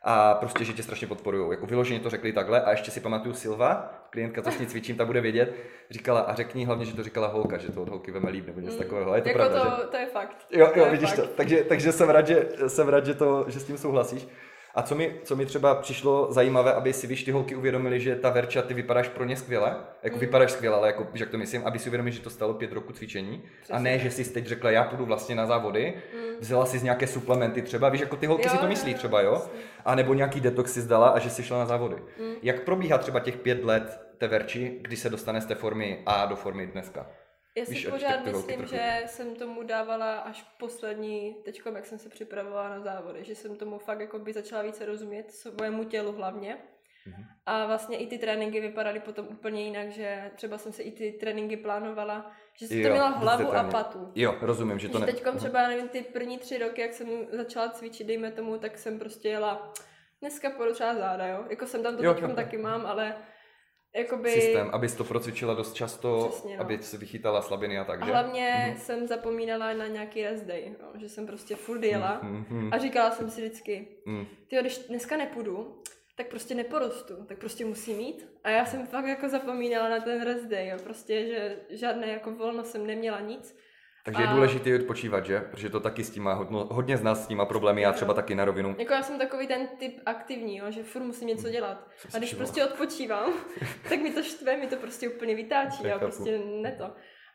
a prostě, že tě strašně podporují. Jako vyloženě to řekli takhle a ještě si pamatuju Silva, klientka, co s ní cvím, ta bude vědět, říkala a řekni hlavně, že to říkala holka, že to od holky veme líp nebo něco Mm. takového. A je to jako pravda, to, že? to je fakt. Jo, To jo, je vidíš fakt. to. Takže, takže jsem rád, že, jsem rád, že, to, že s tím souhlasíš. A co mi, co mi třeba přišlo zajímavé, aby si víš ty holky uvědomili, že ta Verča, ty vypadáš pro ně skvěle, jako mm. vypadáš skvěle, ale jako, jak to myslím, aby si uvědomili, že to stalo pět roku cvičení. Přesně. A ne, že jsi teď řekla, já půjdu vlastně na závody, mm. vzala si z nějaké suplementy třeba, víš, jako ty holky jo, si to myslí třeba, jo? A nebo nějaký detox si zdala a že si šla na závody. Mm. Jak probíhá třeba těch pět let té Verči, kdy se dostane z té formy A do formy dneska? Já si Víš, pořád myslím, že jsem tomu dávala až poslední, teď jak jsem se připravovala na závody, že jsem tomu fakt jako by začala více rozumět, svojemu tělu hlavně. Mm-hmm. A vlastně i ty tréninky vypadaly potom úplně jinak, že třeba jsem se i ty tréninky plánovala, že jsem jo, to měla hlavu a patu. Jo, rozumím, že to ne... Teď třeba, nevím, ty první tři roky, jak jsem začala cvičit, dejme tomu, tak jsem prostě jela, dneska třeba záda, jo. Jako jsem tam to teď taky mám, ale jakoby... systém, abys to procvičila dost často, Přesně, no. aby si vychytala slabiny a tak, A hlavně mm. jsem zapomínala na nějaký rest day, no, že jsem prostě furt jela mm, mm, a říkala jsem si vždycky, mm. ty když dneska nepůjdu, tak prostě neporostu, tak prostě musím mít. A já jsem fakt jako zapomínala na ten rest day, jo, prostě, že žádné jako volno jsem neměla nic. Takže je důležité odpočívat, že? Protože to taky s tím má, hodno, hodně z nás s tím má problémy, já třeba taky na rovinu. Jako já jsem takový ten typ aktivní, jo, že furt musím něco dělat. A když prostě odpočívám, tak mi to štve, mi to prostě úplně vytáčí a prostě ne to.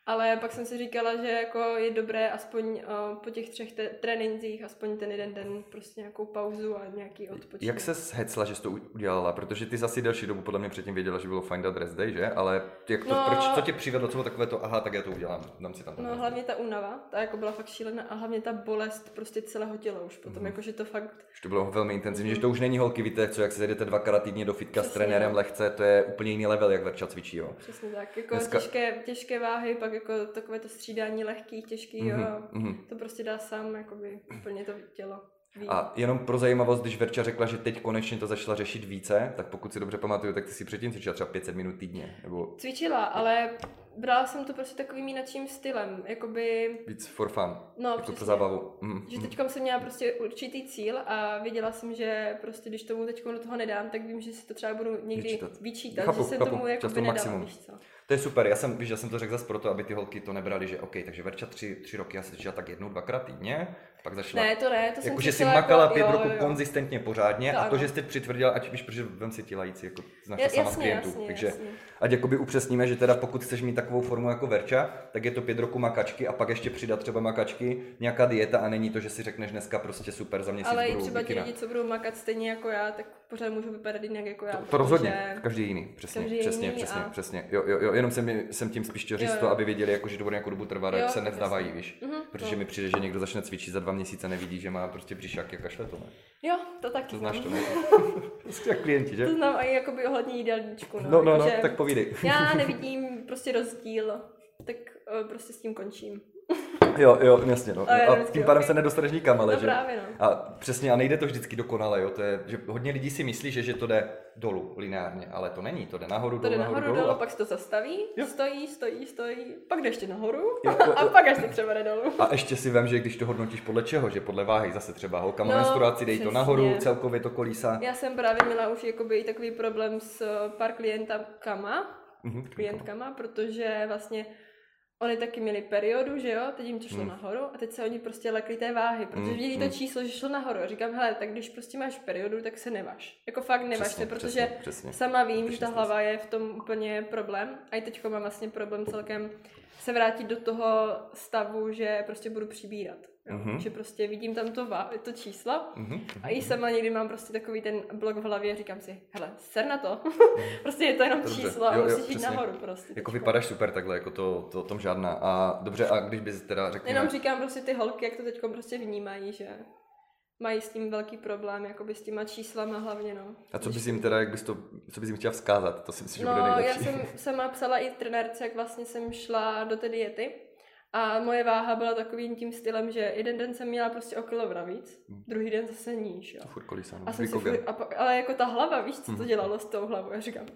Ale pak jsem si říkala, že jako je dobré aspoň uh, po těch třech te- trénincích aspoň ten jeden den prostě nějakou pauzu a nějaký odpočinek. Jak se shecla, že jsi to udělala? Protože ty zase delší dobu podle mě předtím věděla, že bylo fajn dát rest day, že? Ale jak to, no, proč, co tě přivedlo, co bylo takové to, aha, tak já to udělám, dám si tam No hlavně ta únava, ta jako byla fakt šílená a hlavně ta bolest prostě celého těla už potom, mm. jakože to fakt... Už to bylo velmi intenzivní, mm. že to už není holky, víte, co jak se jdete dvakrát týdně do fitka Přesně, s trenérem no. lehce, to je úplně jiný level, jak Verča cvičí, jo. Přesně tak, jako Dneska... těžké, těžké váhy, pak jako takové to střídání lehký, těžký, mm-hmm. jo. Mm-hmm. To prostě dá sám, jakoby, úplně to tělo. Ví. A jenom pro zajímavost, když Verča řekla, že teď konečně to začala řešit více, tak pokud si dobře pamatuju, tak ty si předtím cvičila třeba 500 minut týdně. Nebo... Cvičila, ale brala jsem to prostě takovým jiným stylem, jakoby... Víc for fun, no, jako pro zábavu. Mm. Že teď jsem měla prostě určitý cíl a věděla jsem, že prostě když tomu teď do toho nedám, tak vím, že si to třeba budu někdy vyčítat, vyčítat chápu, že jsem chápu, tomu jako nedala, maximum. víš co. To je super, já jsem, víš, já jsem to řekl zase proto, aby ty holky to nebrali, že OK, takže Verča tři, tři roky, já se cvičila tak jednou, dvakrát týdně, pak začala. Ne, to ne, to jsem jako, že si makala jako, pět roků konzistentně pořádně to a to, ano. že jste přitvrdila, ať víš, protože vem si ti lajíci, jako znáš to sama z klientů. Jasně, takže jasně. ať jakoby upřesníme, že teda pokud chceš mít takovou formu jako Verča, tak je to pět roku makačky a pak ještě přidat třeba makačky, nějaká dieta a není to, že si řekneš dneska prostě super za měsíc Ale i třeba ti lidi, co budou makat stejně jako já, tak pořád můžu vypadat jinak jako já. To, to rozhodně, každý jiný, přesně, každý přesně, jiný přesně, a... přesně. Jo, jo, jo, jenom jsem, jsem tím spíš chtěl říct to, aby věděli, jako, že to bude nějakou dobu trvat, jak se nevzdávají, víš. Mm-hmm, protože to. mi přijde, že někdo začne cvičit za dva měsíce, nevidí, že má prostě břišák a kašle to, ne? Jo, to taky. To znáš to, ne? prostě jak klienti, že? To znám i jakoby ohledně jídelníčku, no. No, no, no, tak povídej. já nevidím prostě rozdíl, tak uh, prostě s tím končím. Jo, jo, jasně, no. A, a tím pádem okay. se nedostaneš nikam, ale no, že... Právě, no. A přesně, a nejde to vždycky dokonale, jo, to je, že hodně lidí si myslí, že, že to jde dolů lineárně, ale to není, to jde nahoru, to dolů, jde nahoru, nahoru, dolů. A pak se to zastaví, jo. stojí, stojí, stojí, pak jde ještě nahoru jo, jo, jo. a pak až třeba jde dolů. A ještě si vem, že když to hodnotíš podle čeho, že podle váhy zase třeba holka má no, menstruaci, dej to nahoru, celkově to kolísa. Já jsem právě měla už jakoby takový problém s pár klientkama, mm-hmm, klientkama, protože vlastně Oni taky měli periodu, že jo, teď jim to šlo mm. nahoru a teď se oni prostě lekli té váhy, protože mm. viděli to hmm. číslo, že šlo nahoru. A říkám, hele, tak když prostě máš periodu, tak se nevaš. Jako fakt nevaš se, protože přesně, přesně. sama vím, že ta hlava je v tom úplně problém. A i teď mám vlastně problém celkem se vrátit do toho stavu, že prostě budu přibírat. Jo? Mm-hmm. Že prostě vidím tam to, to číslo mm-hmm. a i sama někdy mám prostě takový ten blok v hlavě a říkám si, hele, ser na to. prostě je to jenom dobře. číslo a jo, musíš jít nahoru prostě. Jako vypadáš super takhle, jako to, to, tom žádná. A dobře, a když bys teda řekl. Jenom říkám prostě ty holky, jak to teď prostě vnímají, že mají s tím velký problém, jakoby s těma číslama hlavně, no. A co bys jim teda, jak bys to, co bys jim chtěla vzkázat? To si myslím, že no, bude nejlepší. já jsem sama psala i trenérce, jak vlastně jsem šla do té diety a moje váha byla takovým tím stylem, že jeden den jsem měla prostě o kilo navíc, hmm. druhý den zase níž. Jo. Furt kolísa, no. a jsem si furt, a, ale jako ta hlava, víš, co to hmm. dělalo s tou hlavou? Já říkám,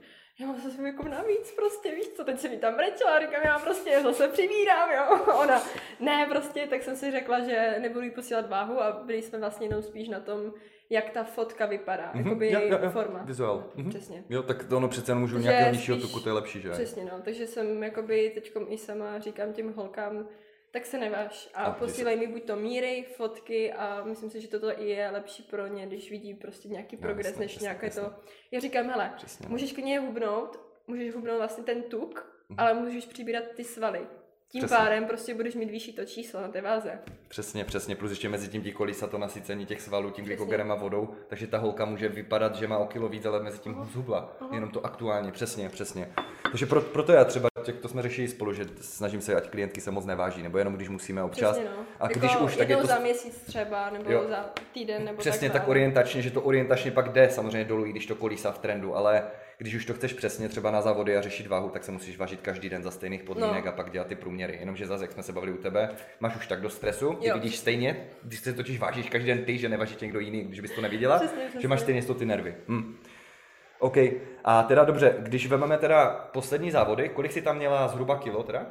já mám zase jako navíc, prostě víš co, teď se mi tam brečela, říkám, já prostě zase přibírám, jo. Ona, ne, prostě, tak jsem si řekla, že nebudu jí posílat váhu a byli jsme vlastně jenom spíš na tom, jak ta fotka vypadá, mm-hmm. jakoby jo, jo, jo. forma. Vizuál. Mm-hmm. Přesně. Jo, tak to ono přece můžu nějakého nižšího tuku, to je lepší, že? Přesně, no, takže jsem jakoby teďkom i sama říkám těm holkám, tak se neváž. A, A posílej mi buď to míry, fotky a myslím si, že toto i je lepší pro ně, když vidí prostě nějaký No, progres, než jasně, nějaké jasně. to. Já říkám, hele, Přesně. můžeš klidně hubnout, můžeš hubnout vlastně ten tuk, Mhm. ale můžeš přibírat ty svaly. Tím Přesně. pádem prostě budeš mít vyšší to číslo na té váze. Přesně, přesně, plus ještě mezi tím ti kolísa to nasycení těch svalů tím glykogenem a vodou, takže ta holka může vypadat, že má o kilo víc, ale mezi tím Aha. zhubla. Aha. Jenom to aktuálně, přesně, přesně. Takže pro, proto já třeba, jak to jsme řešili spolu, že snažím se, ať klientky se moc neváží, nebo jenom když musíme občas. Přesně, no. A jako když už, tak je to- za měsíc třeba, nebo Jo. za týden, nebo Přesně takhle. tak orientačně, že to orientačně pak jde samozřejmě dolů, i když to kolísá v trendu, ale když už to chceš přesně třeba na závody a řešit váhu, tak se musíš vážit každý den za stejných podmínek No. a pak dělat ty průměry. Jenomže zase, jak jsme se bavili u tebe, máš už tak do stresu, ty Jo. vidíš stejně, když se totiž vážíš každý den ty, že neváží tě někdo jiný, když bys to neviděla, Přesně, přesně. že máš stejně to ty nervy. Hm. OK, a teda dobře, když vezmeme teda poslední závody, kolik si tam měla zhruba kilo teda?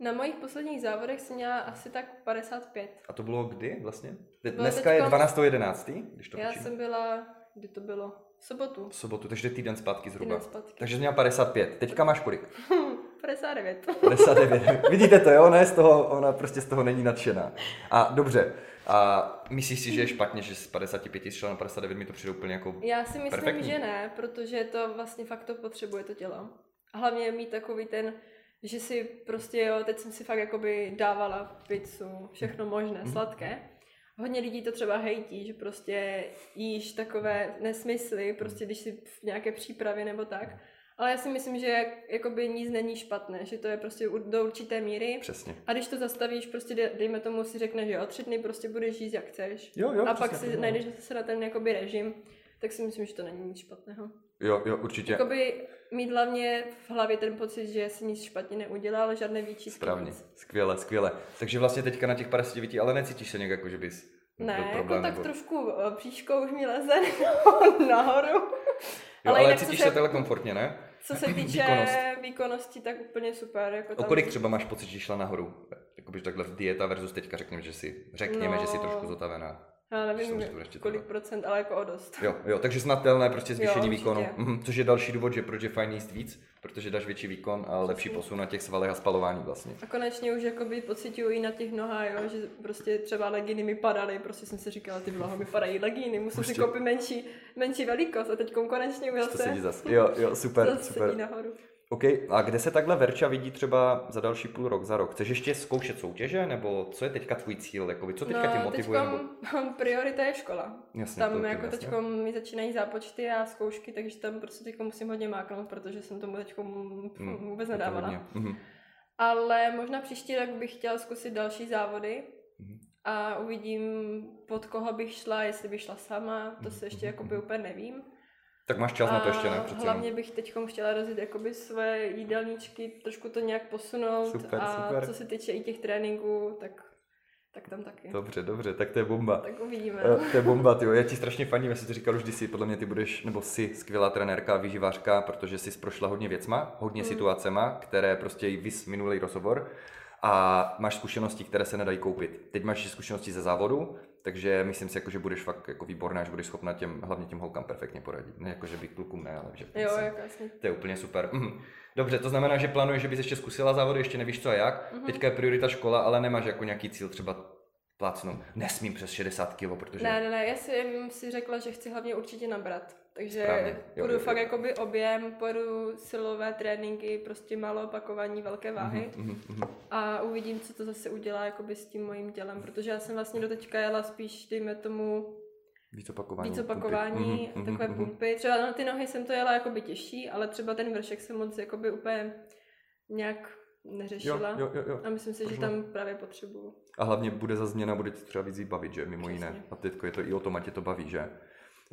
Na mojich posledních závodech jsem měla asi tak 55. A to bylo kdy vlastně? bylo Dneska je teďkom- 12.11., když to Já počítám. jsem byla, kdy to bylo? V sobotu. V sobotu, takže týden zpátky zhruba. Týden zpátky. Takže jsi měla 55. Teďka máš kolik? 59. 59. Vidíte to, jo? Ona, je z toho, ona prostě z toho není nadšená. A dobře. A myslíš si, že je špatně, že z 55 šla na 59, mi to přijde úplně jako... Já si myslím, Perfektní. že ne, protože to vlastně fakt to potřebuje to tělo. A hlavně mít takový ten, že si prostě jo, teď jsem si fakt jakoby dávala pizzu, všechno možné, Mhm. sladké. Hodně lidí to třeba hejtí, že prostě jíš takové nesmysly, prostě když si v nějaké přípravě nebo tak. Ale já si myslím, že jak, jakoby nic není špatné, že to je prostě do určité míry. Přesně. A když to zastavíš, prostě dej- dejme tomu si řekneš, že jo, tři dny prostě budeš jíst jak chceš. Jo, jo, a pak přesně, si jo. najdeš zase na ten jakoby režim, tak si myslím, že to není nic špatného. Jo, jo, určitě. Jakoby mít hlavně v hlavě ten pocit, že si nic špatně neudělal, žádné výčitky. Správně. nic. Skvěle, skvěle. Takže vlastně teďka na těch 59, ale necítíš se nějak jako, že bys byl Ne, jako problém, tak nebo... trošku eh, příškou už mi leze nahoru. Jo, ale, ale cítíš se- se takhle komfortně, ne? Co se týče Výkonnost. výkonnosti, tak úplně super. Jako O tam... kolik třeba máš pocit, že šla nahoru? Jakoby takhle v dieta versus teďka řekněme, že si, řekněme, No. že jsi trošku zotavená. Já nevím, že ještě kolik trvat. procent, ale jako o dost. Jo, jo, takže znatelné prostě zvýšení určitě. výkonu, mhm, což je další důvod, že proč je fajn jíst víc, protože dáš větší výkon a lepší posun na těch svalech a spalování vlastně. A konečně už jakoby pocituju i na těch nohách, jo, že prostě třeba legíny mi padaly, prostě jsem si říkala, ty blaho mi padají legíny, musím si Prostě. koupit menší, menší velikost a teď konečně už zase. Jo, jo, super, zase super. nahoru. OK, a kde se takhle Verča vidí třeba za další půl rok, za rok? Chceš ještě zkoušet soutěže, nebo co je teďka tvůj cíl? Jakoby, co teďka tě motivuje? Nebo... teďkom priorita je škola. Jasně, tam to- jako teďkom mi začínají zápočty a zkoušky, takže tam prostě teďkom musím hodně máknout, protože jsem tomu teďkom Hmm, vůbec nedávala. Mhm. Ale možná příští rok bych chtěla zkusit další závody Mhm. a uvidím, pod koho bych šla, jestli bych šla sama, to se ještě Mhm, jakoby úplně nevím. Tak máš čas na to ještě, ne? A Přece hlavně jenom. bych teď chtěla rozjet jakoby své jídelníčky, trošku to nějak posunout Super, a super. co se týče i těch tréninků, tak, tak tam taky. Dobře, dobře, tak to je bomba. Tak uvidíme. Eh, To je bomba, tyjo. Já ti strašně faním, já jsem ti říkal už kdysi, podle mě ty budeš, nebo jsi skvělá trenérka, výživářka, protože jsi prošla hodně věcma, hodně Mm. situacema, které prostě i vys minulý rozhovor a máš zkušenosti, které se nedají koupit. Teď máš zkušenosti ze závodu, takže myslím si, jako, že budeš fakt jako výborná, že budeš schopna těm, hlavně těm holkám perfektně poradit. Ne jako, že by klukům ne, ale že Jo, jako jasně. to je úplně super. Mhm. Dobře, to znamená, že plánuješ, že bys ještě zkusila závody, ještě nevíš co a jak. Mhm. Teďka je priorita škola, ale nemáš jako nějaký cíl třeba plácnout. Nesmím přes 60 kg, protože... Ne, ne, ne, já jsem si řekla, že chci hlavně určitě nabrat. Takže Správně. Jo, půjdu jo, jo. fakt jakoby objem, pojedu silové tréninky, prostě malo opakování, velké váhy. Mhm, mhm, mhm. a uvidím, co to zase udělá jakoby s tím mojím tělem, protože já jsem vlastně do teďka jela spíš, dejme tomu, Víc opakování. víc pumpy. opakování, Mhm, takové mhm, pumpy. Třeba na ty nohy jsem to jela jakoby těžší, ale třeba ten vršek jsem moc jakoby úplně nějak Jo, neřešila. jo, jo, jo. A myslím si, že tam právě potřebuju. A hlavně bude za změna, bude tě třeba víc bavit, že mimo jiné. Přesně. A teďko je to i o tom, ať tě to baví, že?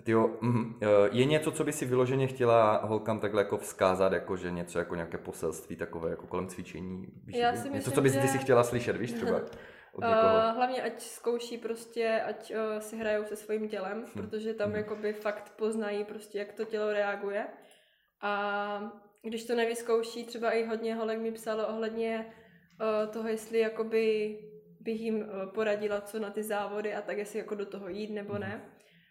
Tyjo, mhm. Eh, je něco, co by si vyloženě chtěla holkám takhle jako vzkázat, jako že něco jako nějaké poselství takové jako kolem cvičení? Víš, Já si něco, myslím, co bys ty že- si chtěla slyšet, víš třeba? Od někoho. Uh, hlavně ať zkouší prostě, ať uh, si hrajou se svým tělem, Hm. protože tam Hm. jakoby fakt poznají prostě, jak to tělo reaguje. A když to nevyzkouší, třeba i hodně holek mi psalo ohledně uh, toho, jestli jakoby bych jim poradila, co na ty závody a tak, jestli jako do toho jít nebo ne.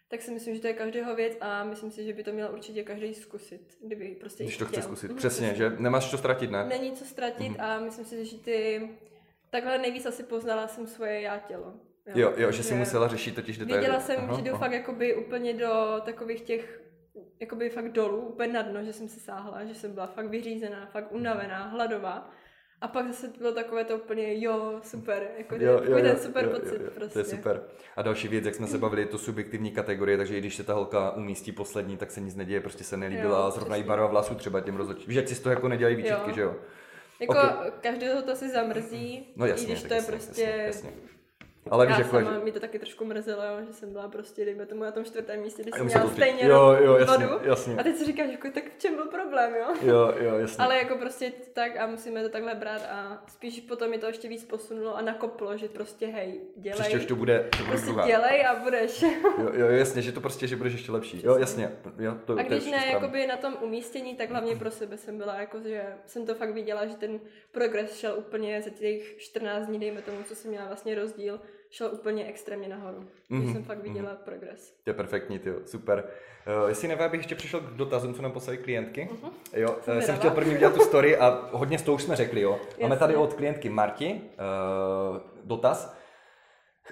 Tak si myslím, že to je každého věc a myslím si, že by to měl určitě každý zkusit, kdyby prostě Když to chce zkusit. Mhm, Přesně, že nemáš co ztratit, ne? Není co ztratit Mhm. a myslím si, že ty takhle nejvíc asi poznala jsem svoje já tělo. Jo, jo, že si musela řešit totiž detaily. Věděla jsem, Aha, že jdu aha. fakt jakoby úplně do takových těch, jakoby fakt dolů, úplně na dno, že jsem se sáhla, že jsem byla fakt vyřízená, fakt unavená, hladová. A pak zase bylo takové to úplně, jo, super, jako jo, takový ten super jo, pocit jo, jo, prostě. To je super. A další věc, jak jsme se bavili, je to subjektivní kategorie, takže i když se ta holka umístí poslední, tak se nic neděje, prostě se nelíbila Jo, zrovna i barva vlasů třeba těm rozhodčím. Víš, si z toho jako nedělají výčitky, Jo. že jo? Jako Ok. každého to si zamrzí, No jasně, i když to je jasně, prostě... jasně, jasně. Ale víš, já jako, sama, že... mi to taky trošku mrzelo, jo, že jsem byla prostě, dejme tomu na tom čtvrtém místě, když A jsem měla to stejně Jo, jo, jasně, vodu. jasně. A teď si říkáš, jako, tak v čem byl problém, jo? Jo, jo, jasně. Ale jako prostě tak a musíme to takhle brát a spíš potom mi to ještě víc posunulo a nakoplo, že prostě hej, dělej. Příště už to bude, to bude prostě druhá. dělej a budeš. Jo, jo, jasně, že to prostě, že budeš ještě lepší. Jo, jasně. Jo, to, A to když všechno ne jakoby na tom umístění, tak hlavně pro sebe jsem byla, jako, že jsem to fakt viděla, že ten progres šel úplně za těch 14 dní, dejme tomu, co jsem měla vlastně rozdíl, šel úplně extrémně nahoru. Mm-hmm. Když jsem fakt viděla progres. To je perfektní, ty super. Uh, jestli nevím, abych ještě přišel k dotazům, co nám poslali klientky. Uh-huh. Jo, Jsem uh, jsem chtěl první udělat tu story a hodně z toho už jsme řekli, jo. Máme Jasně. tady od klientky Marti uh, dotaz.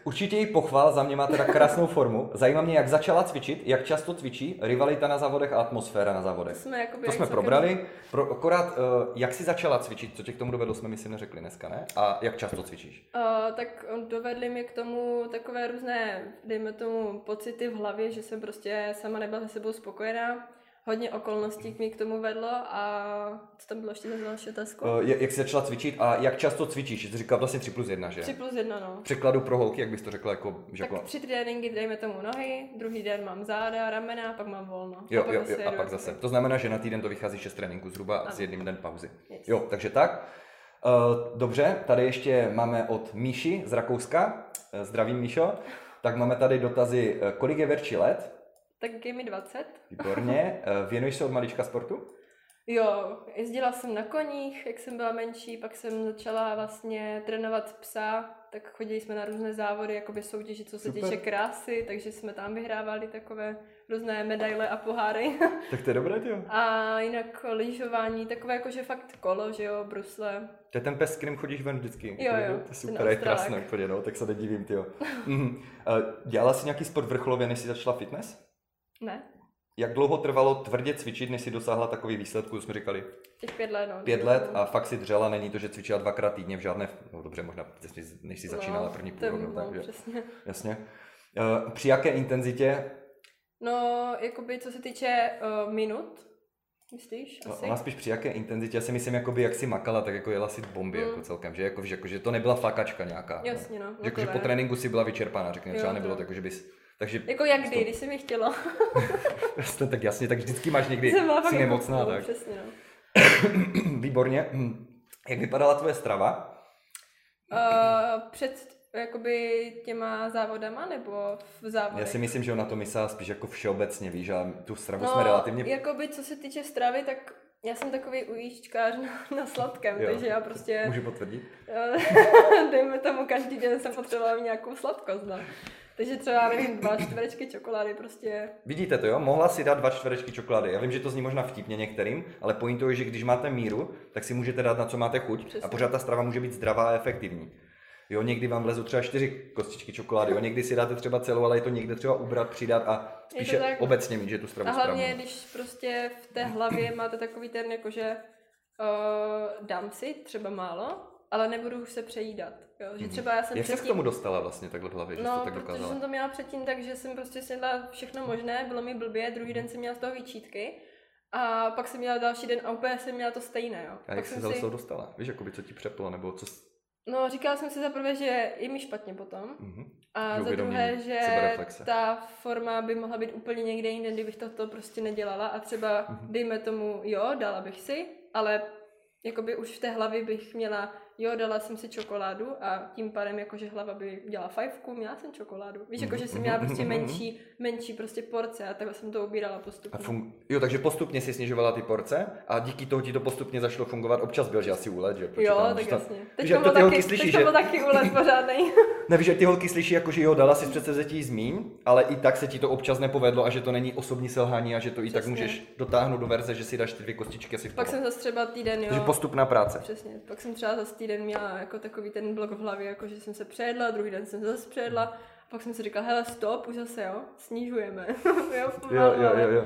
Určitě jí pochval, za mě má teda krásnou formu. Zajímá mě, jak začala cvičit, jak často cvičí, rivalita na závodech a atmosféra na závodech. To jsme, To jsme probrali. Pro, akorát, uh, jak jsi začala cvičit, co tě k tomu dovedlo, jsme mi si neřekli dneska, ne? A jak často cvičíš? Uh, tak dovedly mě k tomu takové různé, dejme tomu, pocity v hlavě, že jsem prostě sama nebyla se sebou spokojená. Hodně okolností mi k tomu vedlo a co tam bylo ještě za další otázku? Uh, jak jsi začala cvičit a jak často cvičíš? Jsi říkala vlastně 3 plus 1, že? 3 plus 1, no. V překladu pro holky, jak bys to řekla, jako, že Tak jako... tři tréninky, dejme tomu nohy, druhý den mám záda, ramena, pak mám volno. Jo, pak jo, jo, a pak jakoby- zase. To znamená, že na týden to vychází 6 tréninků zhruba Ano. s jedním den pauzy. Yes. Jo, takže tak. Uh, dobře, tady ještě máme od Míši z Rakouska. Uh, Zdravím, Míšo. Tak máme tady dotazy, kolik je Verči let? Tak je mi 20. Výborně. Uh, věnuješ se od malička sportu? Jo, jezdila jsem na koních, jak jsem byla menší, pak jsem začala vlastně trénovat psa, tak chodili jsme na různé závody, jakoby soutěži, co se týče krásy, takže jsme tam vyhrávali takové různé medaile a poháry. Tak to je dobré, jo. a jinak lyžování, takové jakože fakt kolo, že jo, brusle. To je ten pes, s kterým chodíš ven vždycky. Jo, jo, To je super, je krásné úplně, no, tak se nedivím, ty jo. Mhm. Uh, Dělala jsi nějaký sport vrcholově, než jsi začala fitness? Ne, Jak dlouho trvalo tvrdě cvičit, než jsi dosáhla takový výsledků, jsme říkali? těch pět let, no. Pět let a fakt si dřela, není to, že cvičila dvakrát týdně v žádné, no dobře, možná než, než jsi začínala první půl to- rok, no, no, takže, přesně. jasně. Uh, při jaké intenzitě? No, jakoby co se týče uh, minut, myslíš? No, Asi? Ona spíš při jaké intenzitě, já si myslím, jakoby jak si makala, tak jako jela si bomby Mm. jako celkem, že, jako, že, jako, že to nebyla fakačka nějaká. Jasně, no. Že, no jako, to že po tréninku si byla vyčerpaná, řekněme, třeba nebylo to. jako, že bys, takže, Jako jak kdy, to- když se mi chtělo. jasně, tak jasně, tak vždycky máš někdy, jsi jako- nemocná, no, tak. Přesně, no. Výborně. Hm. Jak vypadala tvoje strava? Uh, před jakoby těma závodama nebo v závodech? Já si myslím, že ona to myslela spíš jako všeobecně, víš, a tu stravu no, jsme relativně... jakoby co se týče stravy, tak já jsem takový ujíčkář na, na sladkém, Jo. takže já prostě, Můžu potvrdit? eh, dejme tomu, každý den jsem potřebovala nějakou sladkost, no. Takže třeba, nevím, dva čtverečky čokolády prostě, Vidíte to, jo? Mohla si dát dva čtverečky čokolády. Já vím, že to zní možná vtipně některým, ale pointou je, že když máte míru, tak si můžete dát na co máte chuť Přesně. a pořád ta strava může být zdravá a efektivní. Jo, někdy vám vlezou třeba čtyři kostičky čokolády, jo, někdy si dáte třeba celou, ale je to někde třeba ubrat, přidat a spíše tak. obecně mít, že tu stravu A hlavně, správnou. když prostě v té hlavě máte takový ten, jakože uh, dám si třeba málo, ale nebudu už se přejídat. Jo? Že třeba já jsem Mhm. Jak se k předtím... tomu dostala vlastně takhle v hlavě, že jsi No, to tak protože dokázala? jsem to měla předtím tak, že jsem prostě snědla všechno možné, bylo mi blbě, druhý den jsem měla z toho výčítky a pak jsem měla další den a úplně jsem měla to stejné, jo. A jak jsi jsem se si... dostala? Víš, jakoby, co ti přeplo, nebo co... No, říkala jsem si za prvé, že je mi špatně potom. Mhm. A Že za druhé, že ta forma by mohla být úplně někde jinde, kdybych toto prostě nedělala a třeba, Mhm. dejme tomu, jo, dala bych si, ale jakoby už v té hlavě bych měla, jo, dala jsem si čokoládu a tím pádem jakože hlava by dělala fajfku, měla jsem čokoládu. Víš, jakože jsem měla prostě mhm. menší, menší prostě porce a takhle jsem to ubírala A postupně. fun- jo, takže postupně si snižovala ty porce a díky tomu ti to postupně začalo fungovat. Občas byl, že asi úlet, že? Jo, Počítám, tak že jasně. Víš, Teď byl to ty holky taky, slyší, teďka že... byl taky úlet pořádnej. Nevíš, že ty holky slyší, jako, že jo, dala si přece zetí zmíň, ale i tak se ti to občas nepovedlo a že to není osobní selhání a že to i tak Přesně. můžeš dotáhnout do verze, že si dáš ty dvě kostičky asi v Pak jsem zase třeba týden, jo. Takže postupná práce. Přesně, pak jsem třeba za týden týden měla jako takový ten blok v hlavě, jako že jsem se přejedla, druhý den jsem se zase přejedla. A pak jsem si říkala, hele stop, už zase jo, snižujeme. jo, Jo, jo, jo, jo.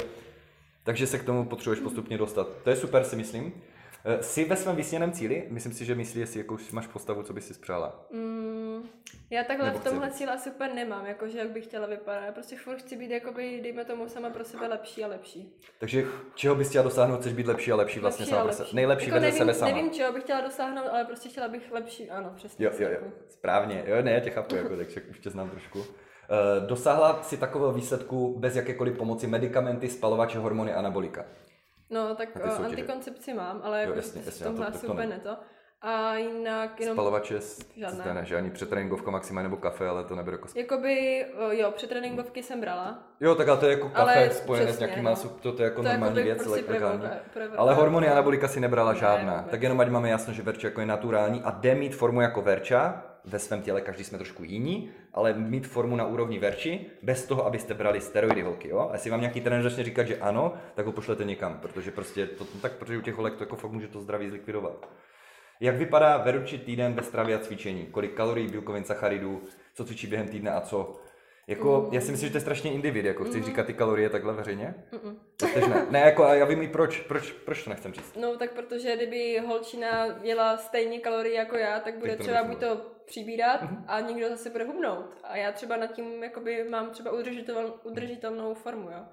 Takže se k tomu potřebuješ postupně dostat. To je super, si myslím. Eh, Jsi ve svém vysněném cíli? Myslím si, že myslí, jestli jakou máš postavu, co bys si spřála. Mm, já takhle Nebo v tomhle chci. cíle asi úplně nemám, jakože jak bych chtěla vypadat. Já prostě furt chci být, jakoby, dejme tomu, sama pro sebe lepší a lepší. Takže čeho bys chtěla dosáhnout? Chceš být lepší a lepší vlastně lepší sama a pro sebe. lepší. Nejlepší jako nevím, sebe sama. Nevím, čeho bych chtěla dosáhnout, ale prostě chtěla bych lepší, ano, přesně. Jo, jo, jo, správně. Jo, ne, já tě chápu, jako, takže už tě znám trošku. Eh, Dosáhla si takového výsledku bez jakékoliv pomoci medicamenty, spalovače, hormony, anabolika. No, tak uh, soutěže. antikoncepci mám, ale jako jasně, v jasně, tomhle to- to- asi to úplně ne. ne to. A jinak jenom... Spalovače, s- ne, že ani přetréninkovka maxima nebo kafe, ale to nebude jako... Jakoby, o, jo, přetréninkovky jsem brala. Jo, tak ale to je jako kafe Ale spojené s přesně, nějakýma, no. no. to, to je jako To je normální jakoby věc, prostě prostě legální. Ale hormony anabolika si nebrala Ne, žádná. vůbec. tak jenom ať máme jasno, že Verča jako je naturální a jde mít formu jako Verča, ve svém těle každý jsme trošku jiní, ale mít formu na úrovni Verči, bez toho, abyste brali steroidy holky, jo? A jestli vám nějaký trenér začne říkat, že ano, tak ho pošlete někam, protože prostě to, tak protože u těch holek to jako fakt může to zdraví zlikvidovat. Jak vypadá Veruči týden ve stravě a cvičení? Kolik kalorií, bílkovin, sacharidů, co cvičí během týdne a co? Jako, já si myslím, že to je strašně individ, jako chceš říkat ty kalorie takhle veřejně? Mm-mm. Ne. Ne, jako a já vím i proč, proč, proč to nechcem říct. No, tak protože kdyby holčina jela stejně kalorii jako já, tak bude Tak třeba buď to přibírat a někdo zase bude hubnout. A já třeba nad tím jakoby mám třeba udržitel, udržitelnou formu, jo.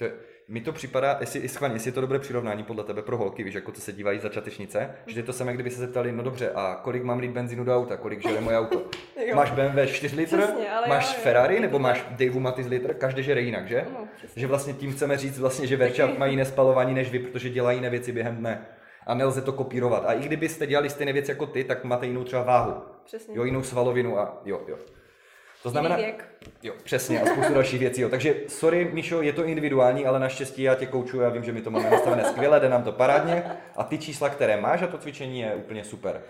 To je, mi to připadá, jestli, schválně, jestli je to dobré přirovnání podle tebe pro holky, víš, jako co se dívají za čatečnice, že je to samé, kdyby se zeptali, no dobře, a kolik mám lít benzínu do auta, kolik žere moje auto? Jo. Máš BMW 4 litr, Přesně, máš jo, jo. Ferrari, nebo máš Dave Matiz litr, každý žere jinak, že? No, přesně. Že vlastně tím chceme říct vlastně, že Verča mají jiné spalování než vy, protože dělají jiné věci během dne. A nelze to kopírovat. A i kdybyste dělali stejné věci jako ty, tak máte jinou třeba váhu. Přesně. Jo, jinou svalovinu a jo, jo. To znamená, věk. jo, přesně, a spoustu dalších věcí. Jo. Takže sorry, Míšo, je to individuální, ale naštěstí já tě koučuju, já vím, že my to máme nastavené skvěle, jde nám to parádně a ty čísla, které máš a to cvičení je úplně super.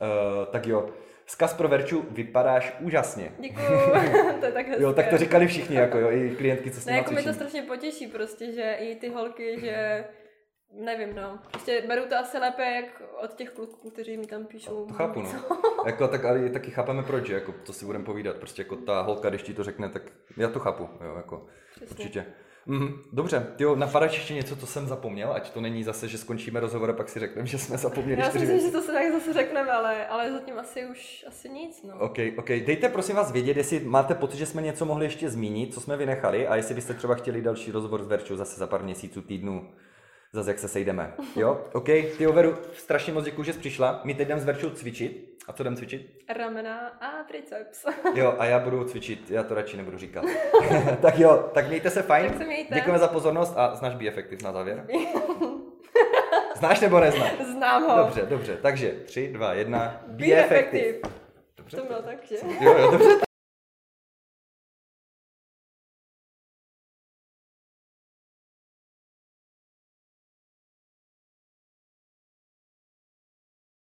Uh, tak jo, zkaz pro Verču, vypadáš úžasně. Děkuju, to je tak hezké. Jo, tak to říkali všichni, jako jo, i klientky, co s Ne, nimi jako mi to strašně potěší prostě, že i ty holky, že nevím, no. Prostě beru to asi lépe jak od těch kluků, kteří mi tam píšou. To chápu, no. jako, tak, ale taky chápeme proč, jako, to si budeme povídat. Prostě jako ta holka, když ti to řekne, tak já to chápu, jo, jako, Přesně. určitě. Mhm, dobře, tyjo, napadáš ještě něco, co jsem zapomněl, ať to není zase, že skončíme rozhovor a pak si řekneme, že jsme zapomněli Já si myslím, věci. že to se tak zase řekneme, ale, ale zatím asi už asi nic, no. OK, OK. Dejte prosím vás vědět, jestli máte pocit, že jsme něco mohli ještě zmínit, co jsme vynechali a jestli byste třeba chtěli další rozhovor s Verčou zase za pár měsíců, týdnů, zase jak se sejdeme. Jo? OK, ty Veru, strašně moc děkuji, že jsi přišla. My teď jdem s Verčou cvičit. A co jdem cvičit? Ramena a triceps. Jo, a já budu cvičit, já to radši nebudu říkat. tak jo, tak mějte se fajn. Tak se mějte. Děkujeme za pozornost a znáš Be Effective na závěr? Znáš nebo neznáš? Znám ho. Dobře, dobře. Takže 3, 2, 1. Be effective. Dobře. To bylo tak, že? Jo, jo, dobře.